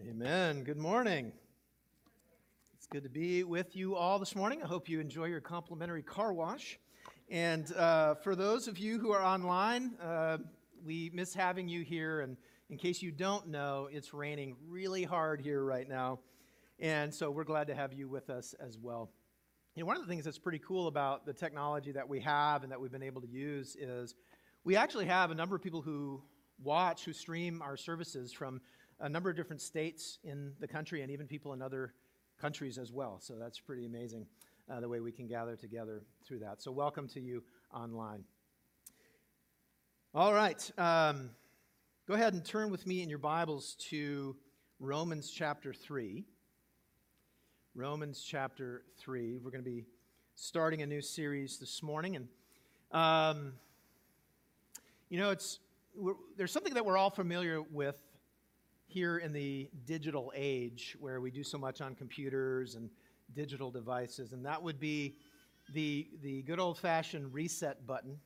Amen. Good morning. It's good to be with you all this morning. I hope you enjoy your complimentary car wash. And uh, for those of you who are online, uh, we miss having you here. And in case you don't know, it's raining really hard here right now. And so we're glad to have you with us as well. You know, one of the things that's pretty cool about the technology that we have and that we've been able to use is we actually have a number of people who watch, who stream our services from a number of different states in the country and even people in other countries as well. So that's pretty amazing uh, the way we can gather together through that. So, welcome to you online. All right. Um, go ahead and turn with me in your Bibles to Romans chapter 3. Romans chapter 3. We're going to be starting a new series this morning. And, um, you know, it's, there's something that we're all familiar with here in the digital age where we do so much on computers and digital devices, and that would be the, the good old fashioned reset button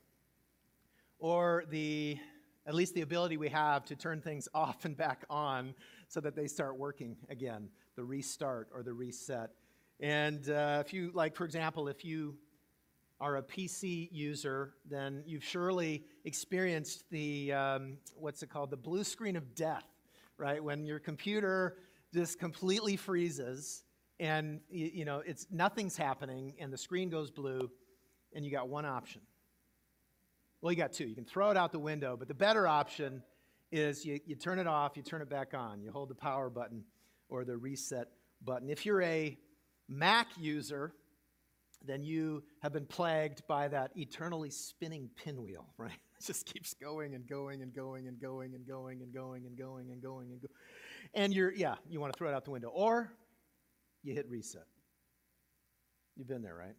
or the at least the ability we have to turn things off and back on so that they start working again the restart or the reset. And uh, if you like for example if you are a pc user then you've surely experienced the um, what's it called? The blue screen of death right? When your computer just completely freezes and you know it's nothing's happening and the screen goes blue and you got one option. Well, you got two. You can throw it out the window, but the better option is you, you turn it off, you turn it back on. You hold the power button or the reset button. If you're a Mac user, then you have been plagued by that eternally spinning pinwheel, right? It just keeps going and going and going and going and going and going and going and going and going. And you're, yeah, you want to throw it out the window. Or you hit reset. You've been there, right?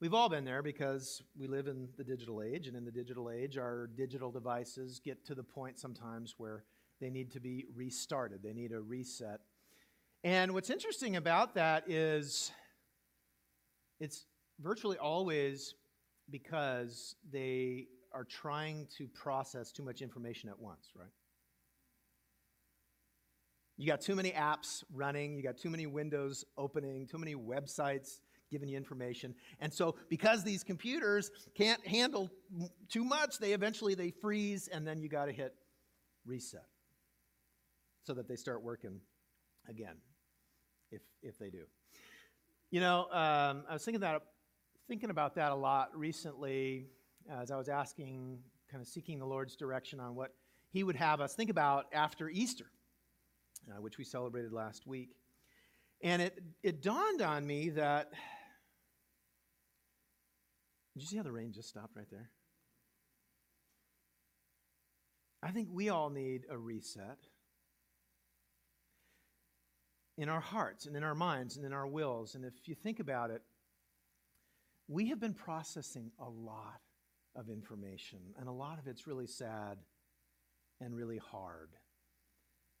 We've all been there because we live in the digital age, and in the digital age, our digital devices get to the point sometimes where they need to be restarted, they need a reset. And what's interesting about that is it's virtually always because they are trying to process too much information at once, right? You got too many apps running, you got too many windows opening, too many websites giving you information. And so because these computers can't handle too much, they eventually they freeze and then you got to hit reset so that they start working again if if they do. You know, um, I was thinking that thinking about that a lot recently as I was asking, kind of seeking the Lord's direction on what He would have us think about after Easter, uh, which we celebrated last week. And it, it dawned on me that. Did you see how the rain just stopped right there? I think we all need a reset in our hearts and in our minds and in our wills. And if you think about it, we have been processing a lot of information, and a lot of it's really sad and really hard.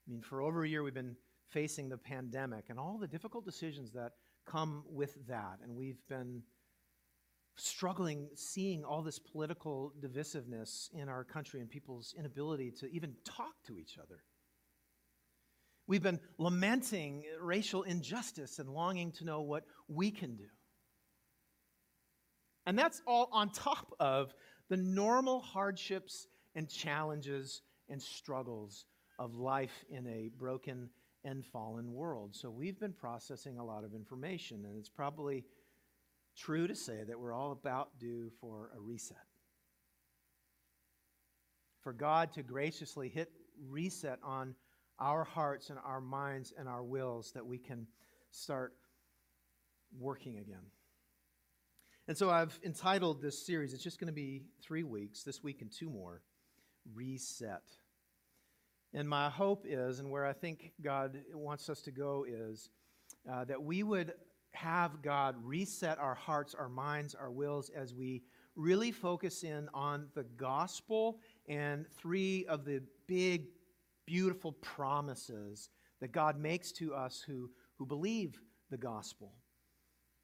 I mean, for over a year, we've been facing the pandemic and all the difficult decisions that come with that, and we've been struggling seeing all this political divisiveness in our country and people's inability to even talk to each other. We've been lamenting racial injustice and longing to know what we can do. And that's all on top of the normal hardships and challenges and struggles of life in a broken and fallen world. So we've been processing a lot of information, and it's probably true to say that we're all about due for a reset. For God to graciously hit reset on our hearts and our minds and our wills that we can start working again. And so I've entitled this series, it's just going to be three weeks, this week and two more Reset. And my hope is, and where I think God wants us to go, is uh, that we would have God reset our hearts, our minds, our wills as we really focus in on the gospel and three of the big, beautiful promises that God makes to us who, who believe the gospel.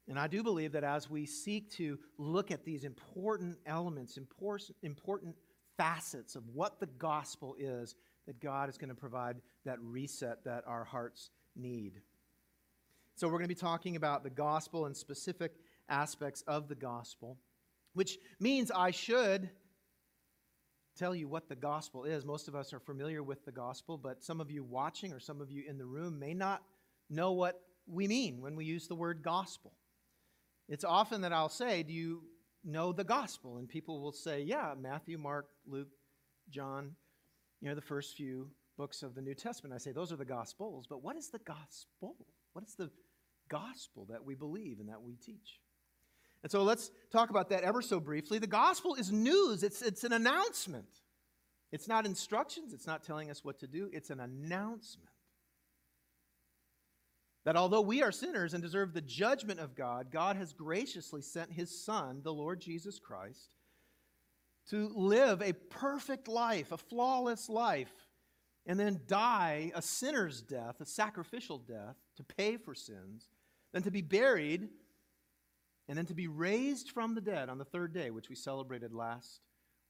And I do believe that as we seek to look at these important elements, important, important facets of what the gospel is, that God is going to provide that reset that our hearts need. So, we're going to be talking about the gospel and specific aspects of the gospel, which means I should tell you what the gospel is. Most of us are familiar with the gospel, but some of you watching or some of you in the room may not know what we mean when we use the word gospel. It's often that I'll say, Do you know the gospel? And people will say, Yeah, Matthew, Mark, Luke, John, you know, the first few books of the New Testament. I say, Those are the gospels. But what is the gospel? What is the gospel that we believe and that we teach? And so let's talk about that ever so briefly. The gospel is news, it's, it's an announcement. It's not instructions, it's not telling us what to do, it's an announcement. That although we are sinners and deserve the judgment of God, God has graciously sent his Son, the Lord Jesus Christ, to live a perfect life, a flawless life, and then die a sinner's death, a sacrificial death, to pay for sins, then to be buried, and then to be raised from the dead on the third day, which we celebrated last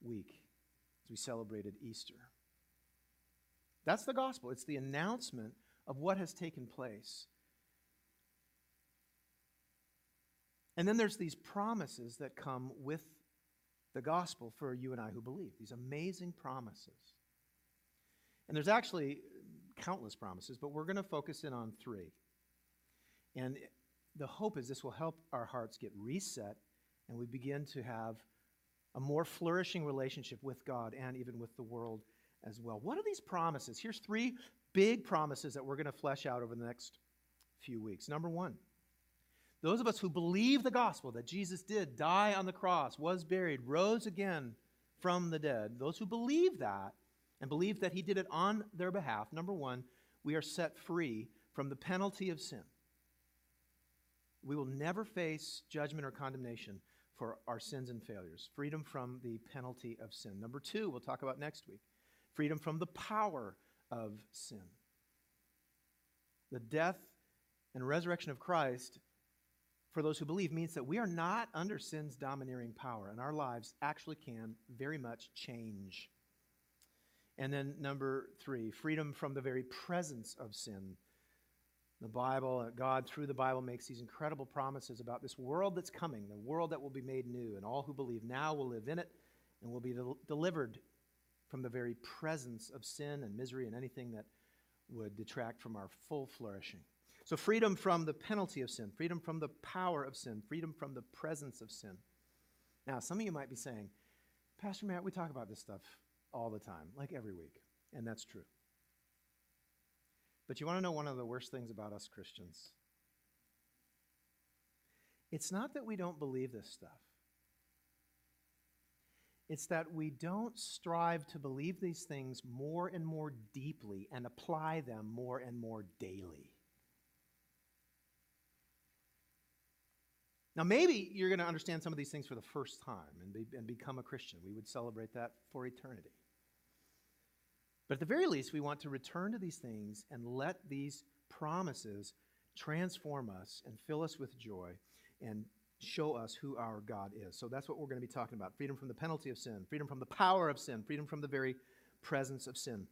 week as we celebrated Easter. That's the gospel. It's the announcement of what has taken place. And then there's these promises that come with the gospel for you and I who believe, these amazing promises. And there's actually countless promises, but we're going to focus in on three. And the hope is this will help our hearts get reset and we begin to have a more flourishing relationship with God and even with the world as well. What are these promises? Here's three big promises that we're going to flesh out over the next few weeks. Number one, those of us who believe the gospel that Jesus did die on the cross, was buried, rose again from the dead, those who believe that and believe that he did it on their behalf, number one, we are set free from the penalty of sin. We will never face judgment or condemnation for our sins and failures. Freedom from the penalty of sin. Number two, we'll talk about next week freedom from the power of sin. The death and resurrection of Christ for those who believe means that we are not under sin's domineering power, and our lives actually can very much change. And then, number three, freedom from the very presence of sin. The Bible, uh, God through the Bible makes these incredible promises about this world that's coming, the world that will be made new, and all who believe now will live in it and will be del- delivered from the very presence of sin and misery and anything that would detract from our full flourishing. So, freedom from the penalty of sin, freedom from the power of sin, freedom from the presence of sin. Now, some of you might be saying, Pastor Matt, we talk about this stuff all the time, like every week, and that's true. But you want to know one of the worst things about us Christians? It's not that we don't believe this stuff. It's that we don't strive to believe these things more and more deeply and apply them more and more daily. Now, maybe you're going to understand some of these things for the first time and, be, and become a Christian. We would celebrate that for eternity. But at the very least, we want to return to these things and let these promises transform us and fill us with joy and show us who our God is. So that's what we're going to be talking about freedom from the penalty of sin, freedom from the power of sin, freedom from the very presence of sin.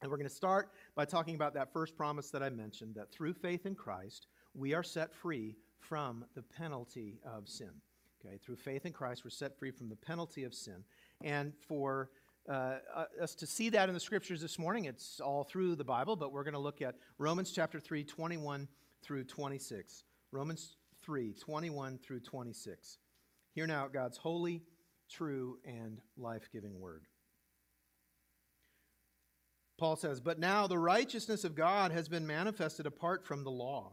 And we're going to start by talking about that first promise that I mentioned that through faith in Christ, we are set free from the penalty of sin. Okay, through faith in Christ, we're set free from the penalty of sin. And for uh, uh, us to see that in the scriptures this morning. It's all through the Bible, but we're going to look at Romans chapter 3, 21 through 26. Romans 3, 21 through 26. Hear now God's holy, true, and life giving word. Paul says, But now the righteousness of God has been manifested apart from the law,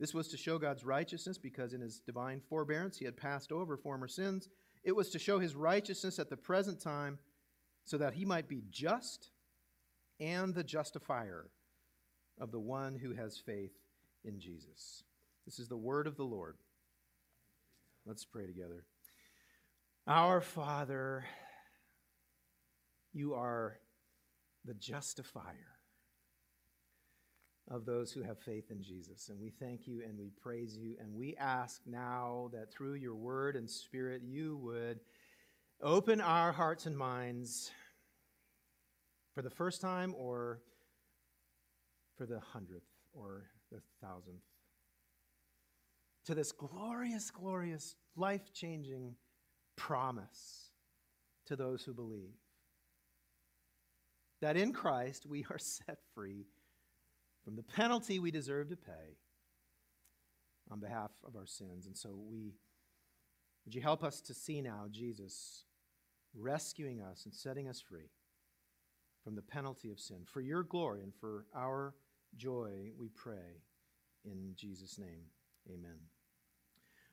This was to show God's righteousness because in his divine forbearance he had passed over former sins it was to show his righteousness at the present time so that he might be just and the justifier of the one who has faith in Jesus. This is the word of the Lord. Let's pray together. Our Father, you are the justifier of those who have faith in Jesus. And we thank you and we praise you. And we ask now that through your word and spirit, you would open our hearts and minds for the first time or for the hundredth or the thousandth to this glorious, glorious, life changing promise to those who believe that in Christ we are set free from the penalty we deserve to pay on behalf of our sins. And so we would you help us to see now Jesus rescuing us and setting us free from the penalty of sin. For your glory and for our joy, we pray in Jesus' name. Amen.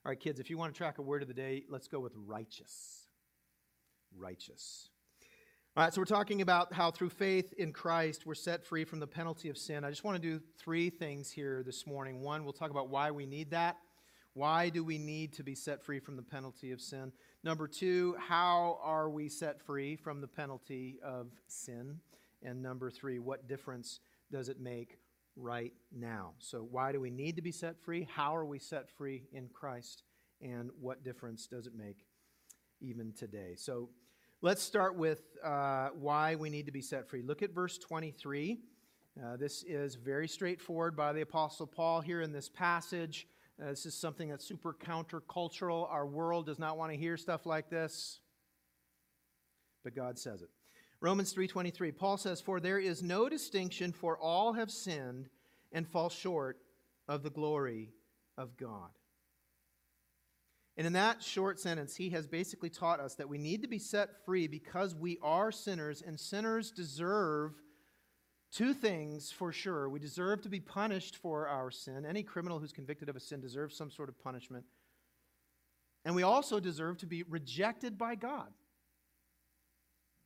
All right, kids, if you want to track a word of the day, let's go with righteous. Righteous. All right, so we're talking about how through faith in Christ we're set free from the penalty of sin. I just want to do three things here this morning. One, we'll talk about why we need that. Why do we need to be set free from the penalty of sin? Number two, how are we set free from the penalty of sin? And number three, what difference does it make right now? So, why do we need to be set free? How are we set free in Christ? And what difference does it make even today? So, Let's start with uh, why we need to be set free. Look at verse 23. Uh, this is very straightforward by the Apostle Paul here in this passage. Uh, this is something that's super countercultural. Our world does not want to hear stuff like this, but God says it. Romans 3:23. Paul says, "For there is no distinction, for all have sinned and fall short of the glory of God." And in that short sentence, he has basically taught us that we need to be set free because we are sinners, and sinners deserve two things for sure. We deserve to be punished for our sin. Any criminal who's convicted of a sin deserves some sort of punishment. And we also deserve to be rejected by God.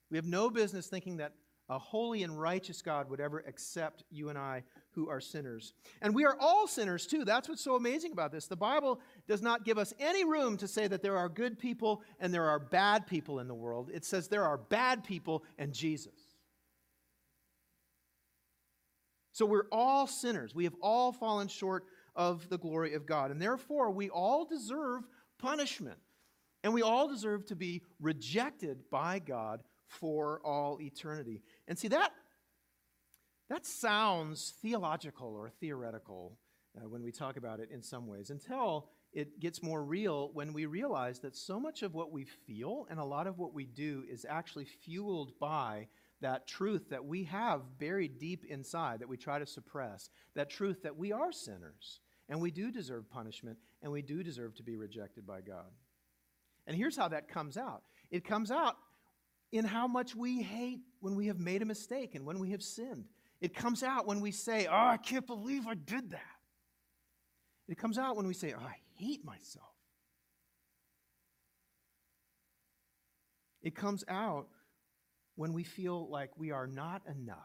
We have no business thinking that a holy and righteous God would ever accept you and I who are sinners. And we are all sinners too. That's what's so amazing about this. The Bible does not give us any room to say that there are good people and there are bad people in the world. It says there are bad people and Jesus. So we're all sinners. We have all fallen short of the glory of God. And therefore, we all deserve punishment. And we all deserve to be rejected by God for all eternity. And see, that, that sounds theological or theoretical uh, when we talk about it in some ways until it gets more real when we realize that so much of what we feel and a lot of what we do is actually fueled by that truth that we have buried deep inside that we try to suppress, that truth that we are sinners and we do deserve punishment and we do deserve to be rejected by God. And here's how that comes out it comes out in how much we hate when we have made a mistake and when we have sinned. It comes out when we say, Oh, I can't believe I did that. It comes out when we say, Oh, I hate myself. It comes out when we feel like we are not enough.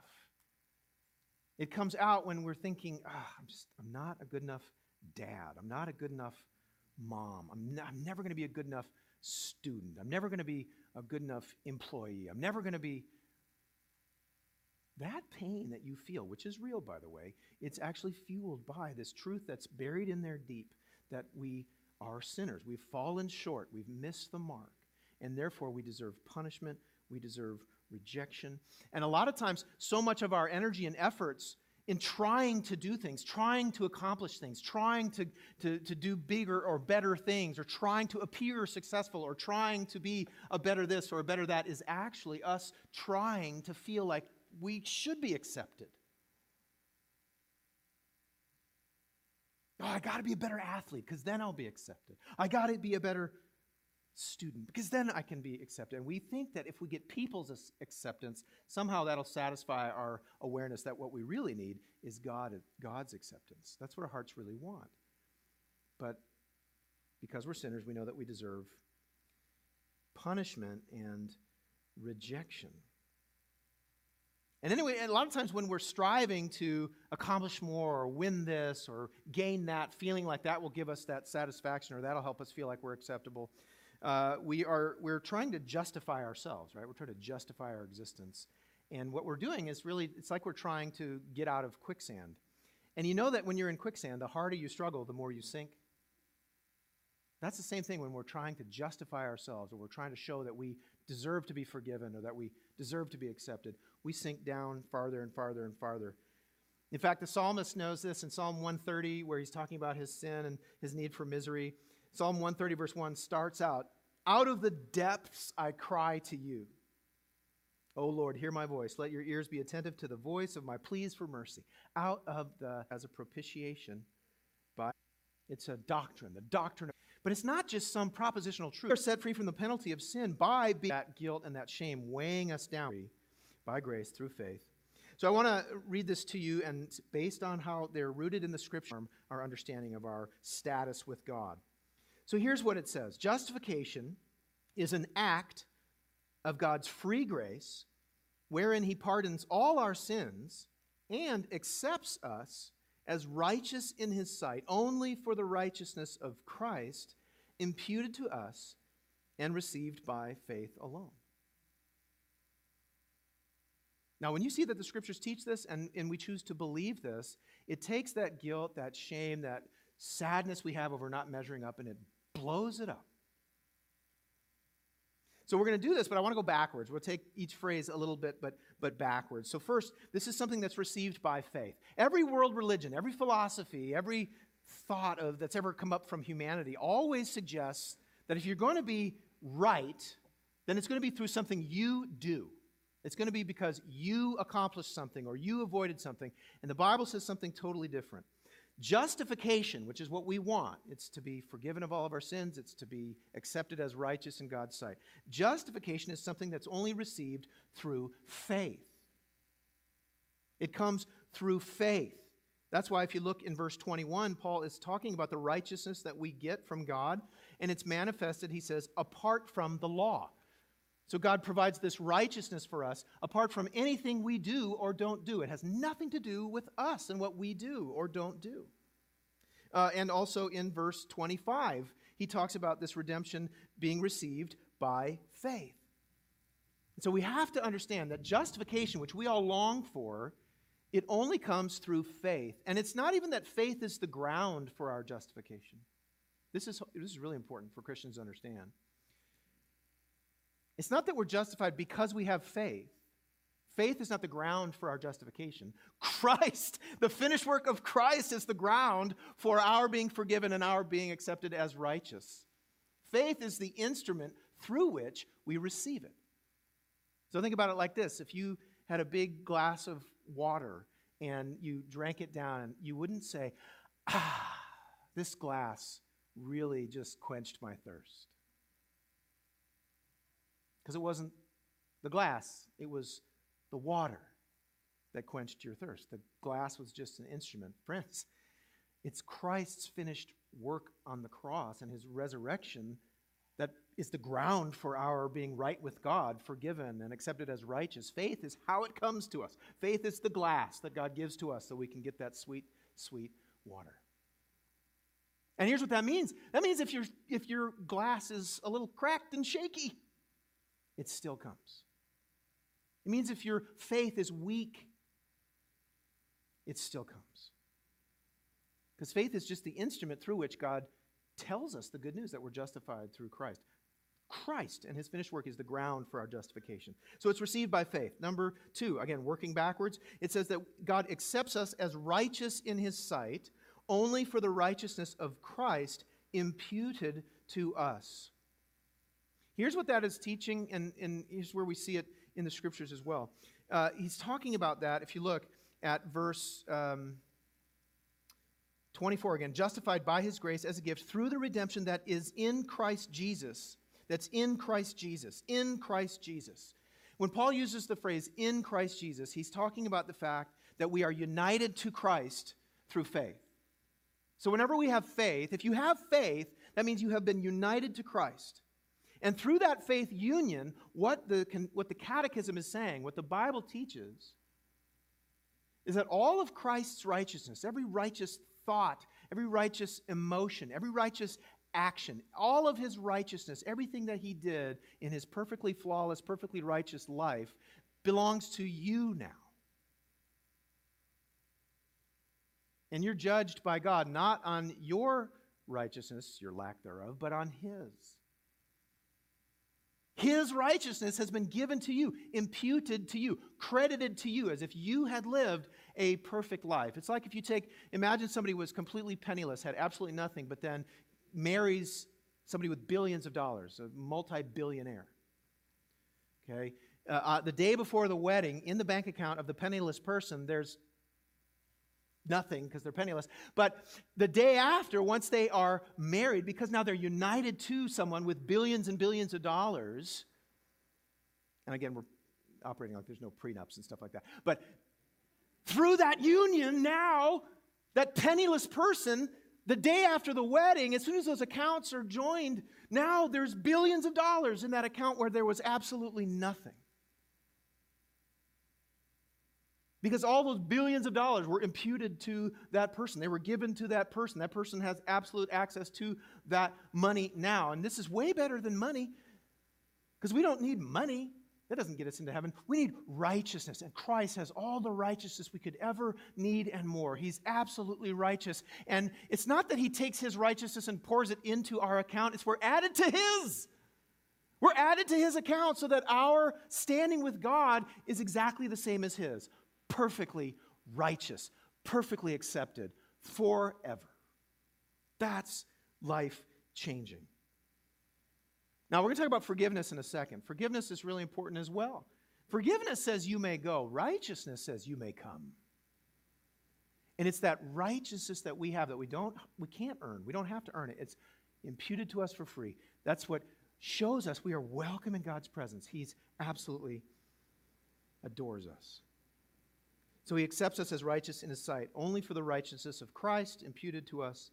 It comes out when we're thinking, oh, I'm just, I'm not a good enough dad. I'm not a good enough mom. I'm, I'm never going to be a good enough student. I'm never going to be a good enough employee. I'm never going to be. That pain that you feel, which is real, by the way, it's actually fueled by this truth that's buried in there deep that we are sinners. We've fallen short. We've missed the mark. And therefore, we deserve punishment. We deserve rejection. And a lot of times, so much of our energy and efforts in trying to do things, trying to accomplish things, trying to, to, to do bigger or better things, or trying to appear successful, or trying to be a better this or a better that is actually us trying to feel like we should be accepted. Oh, I got to be a better athlete because then I'll be accepted. I got to be a better student because then I can be accepted. And we think that if we get people's acceptance, somehow that'll satisfy our awareness that what we really need is God, God's acceptance. That's what our hearts really want. But because we're sinners, we know that we deserve punishment and rejection. And anyway, a lot of times when we're striving to accomplish more or win this or gain that, feeling like that will give us that satisfaction or that'll help us feel like we're acceptable, uh, we are we're trying to justify ourselves, right? We're trying to justify our existence. And what we're doing is really, it's like we're trying to get out of quicksand. And you know that when you're in quicksand, the harder you struggle, the more you sink. That's the same thing when we're trying to justify ourselves or we're trying to show that we deserve to be forgiven or that we deserve to be accepted. We sink down farther and farther and farther. In fact, the psalmist knows this in Psalm 130, where he's talking about his sin and his need for misery. Psalm 130, verse 1 starts out Out of the depths I cry to you. O Lord, hear my voice. Let your ears be attentive to the voice of my pleas for mercy. Out of the, as a propitiation, by it's a doctrine, the doctrine. Of, But it's not just some propositional truth. We're set free from the penalty of sin by that guilt and that shame weighing us down by grace through faith. So I want to read this to you, and based on how they're rooted in the scripture, our understanding of our status with God. So here's what it says Justification is an act of God's free grace, wherein He pardons all our sins and accepts us as righteous in His sight only for the righteousness of Christ imputed to us and received by faith alone. Now, when you see that the scriptures teach this and, and we choose to believe this, it takes that guilt, that shame, that sadness we have over not measuring up, and it blows it up. So we're going to do this, but I want to go backwards. We'll take each phrase a little bit, but, but backwards. So, first, this is something that's received by faith. Every world religion, every philosophy, every thought of that's ever come up from humanity always suggests that if you're going to be right, then it's going to be through something you do. It's going to be because you accomplished something or you avoided something. And the Bible says something totally different. Justification, which is what we want, it's to be forgiven of all of our sins, it's to be accepted as righteous in God's sight. Justification is something that's only received through faith. It comes through faith. That's why, if you look in verse 21, Paul is talking about the righteousness that we get from God, and it's manifested, he says, apart from the law. So God provides this righteousness for us apart from anything we do or don't do. It has nothing to do with us and what we do or don't do. Uh, and also in verse 25, he talks about this redemption being received by faith. And so we have to understand that justification, which we all long for, it only comes through faith. And it's not even that faith is the ground for our justification. This is, this is really important for Christians to understand. It's not that we're justified because we have faith. Faith is not the ground for our justification. Christ, the finished work of Christ, is the ground for our being forgiven and our being accepted as righteous. Faith is the instrument through which we receive it. So think about it like this if you had a big glass of water and you drank it down, you wouldn't say, ah, this glass really just quenched my thirst. Because it wasn't the glass, it was the water that quenched your thirst. The glass was just an instrument. Friends, it's Christ's finished work on the cross and his resurrection that is the ground for our being right with God, forgiven and accepted as righteous. Faith is how it comes to us. Faith is the glass that God gives to us so we can get that sweet, sweet water. And here's what that means that means if, your if your glass is a little cracked and shaky, it still comes. It means if your faith is weak, it still comes. Because faith is just the instrument through which God tells us the good news that we're justified through Christ. Christ and his finished work is the ground for our justification. So it's received by faith. Number two, again, working backwards, it says that God accepts us as righteous in his sight only for the righteousness of Christ imputed to us. Here's what that is teaching, and, and here's where we see it in the scriptures as well. Uh, he's talking about that, if you look at verse um, 24 again, justified by his grace as a gift through the redemption that is in Christ Jesus. That's in Christ Jesus. In Christ Jesus. When Paul uses the phrase in Christ Jesus, he's talking about the fact that we are united to Christ through faith. So, whenever we have faith, if you have faith, that means you have been united to Christ. And through that faith union, what the, what the catechism is saying, what the Bible teaches, is that all of Christ's righteousness, every righteous thought, every righteous emotion, every righteous action, all of his righteousness, everything that he did in his perfectly flawless, perfectly righteous life belongs to you now. And you're judged by God not on your righteousness, your lack thereof, but on his. His righteousness has been given to you, imputed to you, credited to you as if you had lived a perfect life. It's like if you take, imagine somebody was completely penniless, had absolutely nothing, but then marries somebody with billions of dollars, a multi billionaire. Okay? Uh, uh, the day before the wedding, in the bank account of the penniless person, there's nothing because they're penniless. But the day after, once they are married, because now they're united to someone with billions and billions of dollars, and again, we're operating like there's no prenups and stuff like that. But through that union, now that penniless person, the day after the wedding, as soon as those accounts are joined, now there's billions of dollars in that account where there was absolutely nothing. Because all those billions of dollars were imputed to that person. They were given to that person. That person has absolute access to that money now. And this is way better than money because we don't need money. That doesn't get us into heaven. We need righteousness. And Christ has all the righteousness we could ever need and more. He's absolutely righteous. And it's not that He takes His righteousness and pours it into our account, it's we're added to His. We're added to His account so that our standing with God is exactly the same as His perfectly righteous, perfectly accepted forever. That's life changing. Now, we're going to talk about forgiveness in a second. Forgiveness is really important as well. Forgiveness says you may go, righteousness says you may come. And it's that righteousness that we have that we don't we can't earn. We don't have to earn it. It's imputed to us for free. That's what shows us we are welcome in God's presence. He's absolutely adores us. So he accepts us as righteous in his sight, only for the righteousness of Christ imputed to us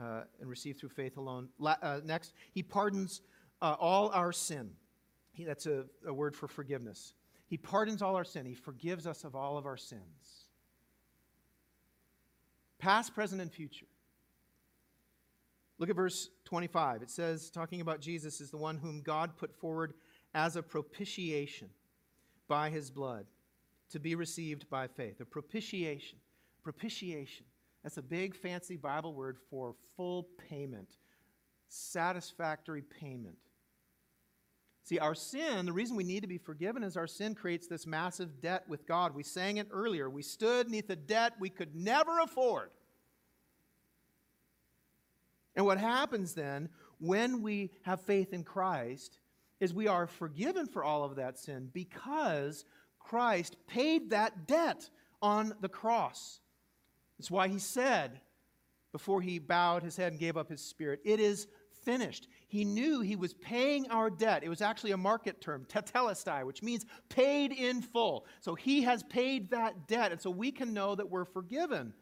uh, and received through faith alone. La- uh, next, he pardons uh, all our sin. He, that's a, a word for forgiveness. He pardons all our sin, he forgives us of all of our sins, past, present, and future. Look at verse 25. It says, talking about Jesus is the one whom God put forward as a propitiation by his blood to be received by faith. A propitiation. Propitiation. That's a big, fancy Bible word for full payment, satisfactory payment. See, our sin, the reason we need to be forgiven is our sin creates this massive debt with God. We sang it earlier. We stood neath a debt we could never afford. And what happens then when we have faith in Christ is we are forgiven for all of that sin because Christ paid that debt on the cross. That's why he said, before he bowed his head and gave up his spirit, It is finished. He knew he was paying our debt. It was actually a market term, tetelestai, which means paid in full. So he has paid that debt. And so we can know that we're forgiven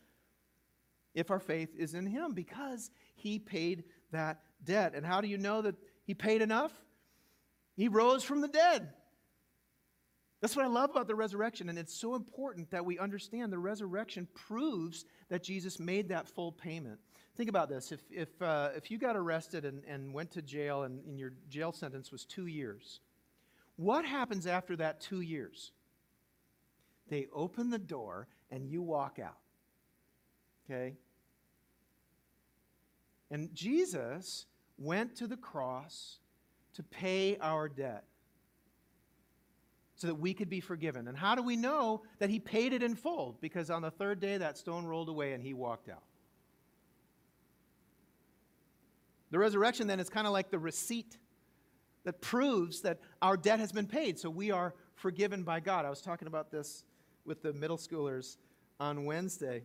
if our faith is in him because he paid that debt. And how do you know that he paid enough? He rose from the dead. That's what I love about the resurrection, and it's so important that we understand the resurrection proves that Jesus made that full payment. Think about this. If, if, uh, if you got arrested and, and went to jail and, and your jail sentence was two years, what happens after that two years? They open the door and you walk out. Okay? And Jesus went to the cross to pay our debt so that we could be forgiven. And how do we know that he paid it in full? Because on the third day, that stone rolled away and he walked out. The resurrection then is kind of like the receipt that proves that our debt has been paid, so we are forgiven by God. I was talking about this with the middle schoolers on Wednesday,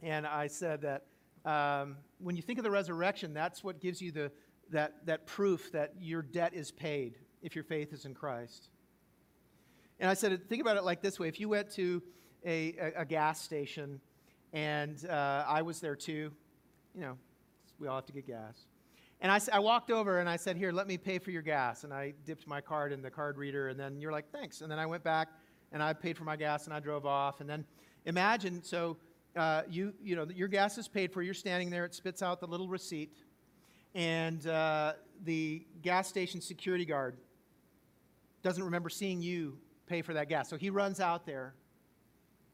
and I said that um, when you think of the resurrection, that's what gives you the, that, that proof that your debt is paid if your faith is in Christ. And I said, think about it like this way if you went to a, a, a gas station and uh, I was there too, you know, we all have to get gas. And I, I walked over and I said, Here, let me pay for your gas. And I dipped my card in the card reader, and then you're like, Thanks. And then I went back and I paid for my gas and I drove off. And then imagine so uh, you, you know, your gas is paid for, you're standing there, it spits out the little receipt, and uh, the gas station security guard doesn't remember seeing you pay for that gas. So he runs out there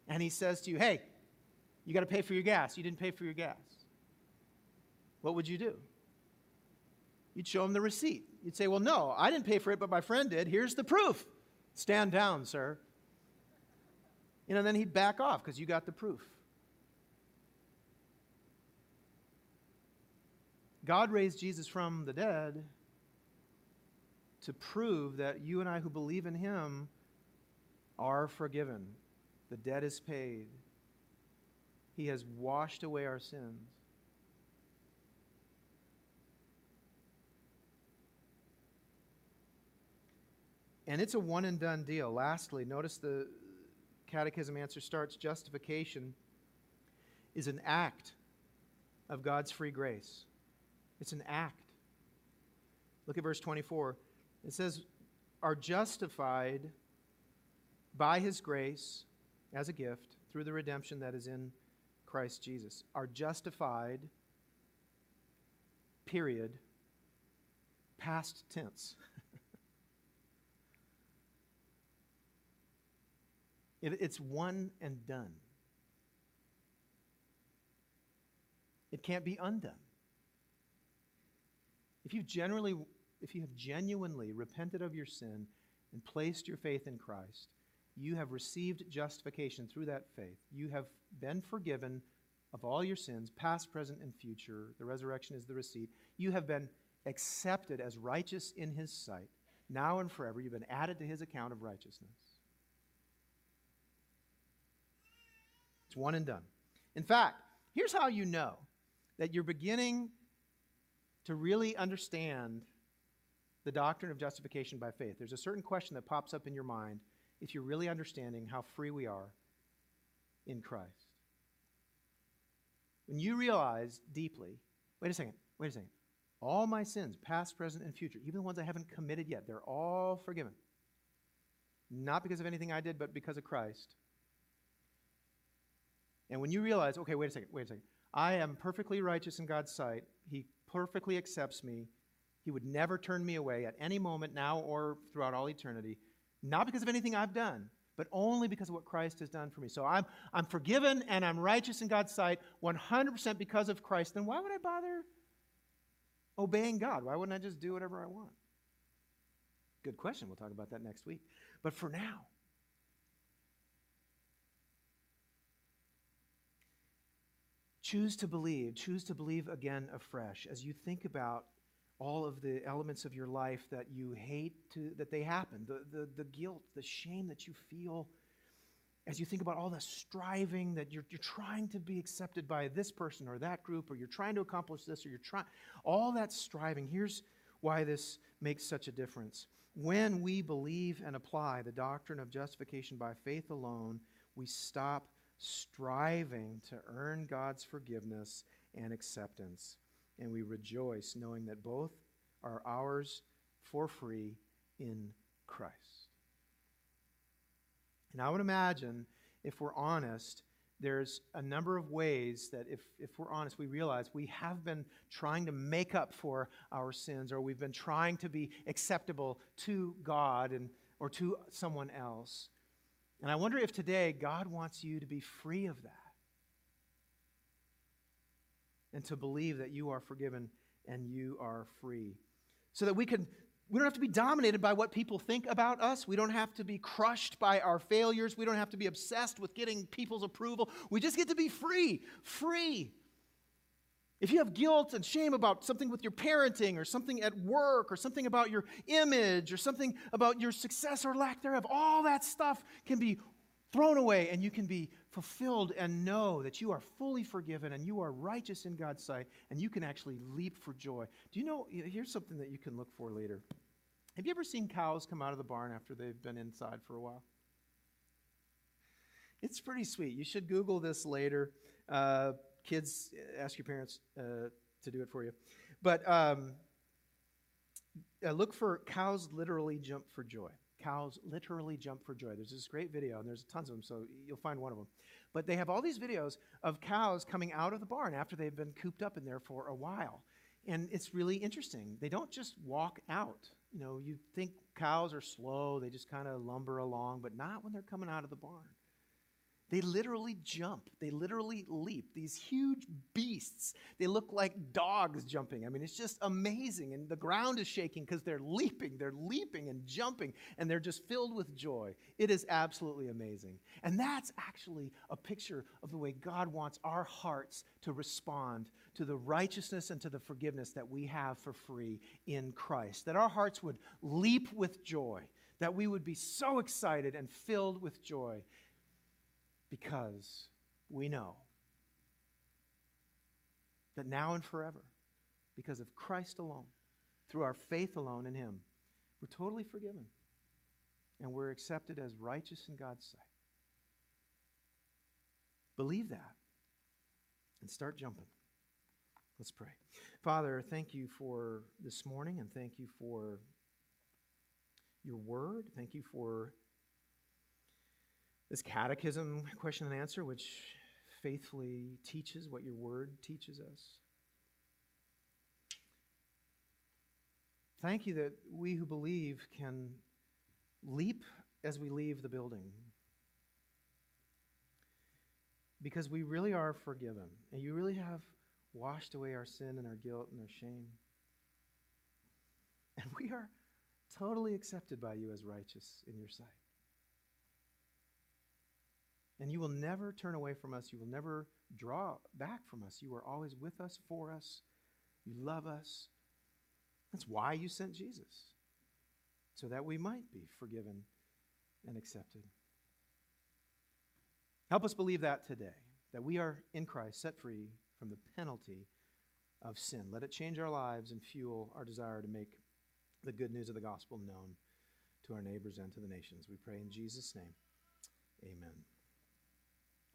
and he says to you, Hey, you got to pay for your gas. You didn't pay for your gas. What would you do? You'd show him the receipt. You'd say, Well, no, I didn't pay for it, but my friend did. Here's the proof. Stand down, sir. You know, then he'd back off because you got the proof. God raised Jesus from the dead to prove that you and I who believe in him are forgiven. The debt is paid. He has washed away our sins. And it's a one and done deal. Lastly, notice the catechism answer starts justification is an act of God's free grace. It's an act. Look at verse 24. It says, are justified by his grace as a gift through the redemption that is in Christ Jesus. Are justified, period, past tense. it, it's one and done. It can't be undone. If you generally if you have genuinely repented of your sin and placed your faith in Christ, you have received justification through that faith. You have been forgiven of all your sins, past, present, and future. The resurrection is the receipt. You have been accepted as righteous in His sight, now and forever. You've been added to His account of righteousness. It's one and done. In fact, here's how you know that you're beginning to really understand the doctrine of justification by faith. There's a certain question that pops up in your mind if you're really understanding how free we are in Christ. When you realize deeply, wait a second, wait a second, all my sins, past, present, and future, even the ones I haven't committed yet, they're all forgiven. Not because of anything I did, but because of Christ. And when you realize, okay, wait a second, wait a second, I am perfectly righteous in God's sight, He perfectly accepts me, He would never turn me away at any moment, now or throughout all eternity, not because of anything I've done, but only because of what Christ has done for me. So I'm, I'm forgiven and I'm righteous in God's sight 100% because of Christ. Then why would I bother obeying God? Why wouldn't I just do whatever I want? Good question. We'll talk about that next week. But for now, choose to believe, choose to believe again afresh as you think about all of the elements of your life that you hate to, that they happen, the, the, the guilt, the shame that you feel as you think about all the striving that you're, you're trying to be accepted by this person or that group, or you're trying to accomplish this, or you're trying, all that striving. Here's why this makes such a difference. When we believe and apply the doctrine of justification by faith alone, we stop striving to earn God's forgiveness and acceptance and we rejoice knowing that both are ours for free in Christ. And I would imagine, if we're honest, there's a number of ways that, if, if we're honest, we realize we have been trying to make up for our sins, or we've been trying to be acceptable to God and, or to someone else. And I wonder if today God wants you to be free of that and to believe that you are forgiven and you are free. So that we can we don't have to be dominated by what people think about us. We don't have to be crushed by our failures. We don't have to be obsessed with getting people's approval. We just get to be free. Free. If you have guilt and shame about something with your parenting or something at work or something about your image or something about your success or lack thereof, all that stuff can be thrown away and you can be fulfilled and know that you are fully forgiven and you are righteous in God's sight and you can actually leap for joy. Do you know? Here's something that you can look for later. Have you ever seen cows come out of the barn after they've been inside for a while? It's pretty sweet. You should Google this later. Uh, kids, ask your parents uh, to do it for you. But um, uh, look for cows literally jump for joy. Cows literally jump for joy. There's this great video, and there's tons of them, so you'll find one of them. But they have all these videos of cows coming out of the barn after they've been cooped up in there for a while. And it's really interesting. They don't just walk out. You know, you think cows are slow, they just kind of lumber along, but not when they're coming out of the barn. They literally jump. They literally leap. These huge beasts. They look like dogs jumping. I mean, it's just amazing. And the ground is shaking because they're leaping. They're leaping and jumping, and they're just filled with joy. It is absolutely amazing. And that's actually a picture of the way God wants our hearts to respond to the righteousness and to the forgiveness that we have for free in Christ. That our hearts would leap with joy, that we would be so excited and filled with joy because we know that now and forever, because of Christ alone, through our faith alone in Him, we're totally forgiven and we're accepted as righteous in God's sight. Believe that and start jumping. Let's pray. Father, thank you for this morning and thank you for your word. Thank you for this catechism question and answer, which faithfully teaches what your word teaches us. Thank you that we who believe can leap as we leave the building. Because we really are forgiven, and you really have washed away our sin and our guilt and our shame. And we are totally accepted by you as righteous in your sight. And you will never turn away from us. You will never draw back from us. You are always with us, for us. You love us. That's why you sent Jesus, so that we might be forgiven and accepted. Help us believe that today, that we are in Christ, set free from the penalty of sin. Let it change our lives and fuel our desire to make the good news of the gospel known to our neighbors and to the nations. We pray in Jesus' name. Amen.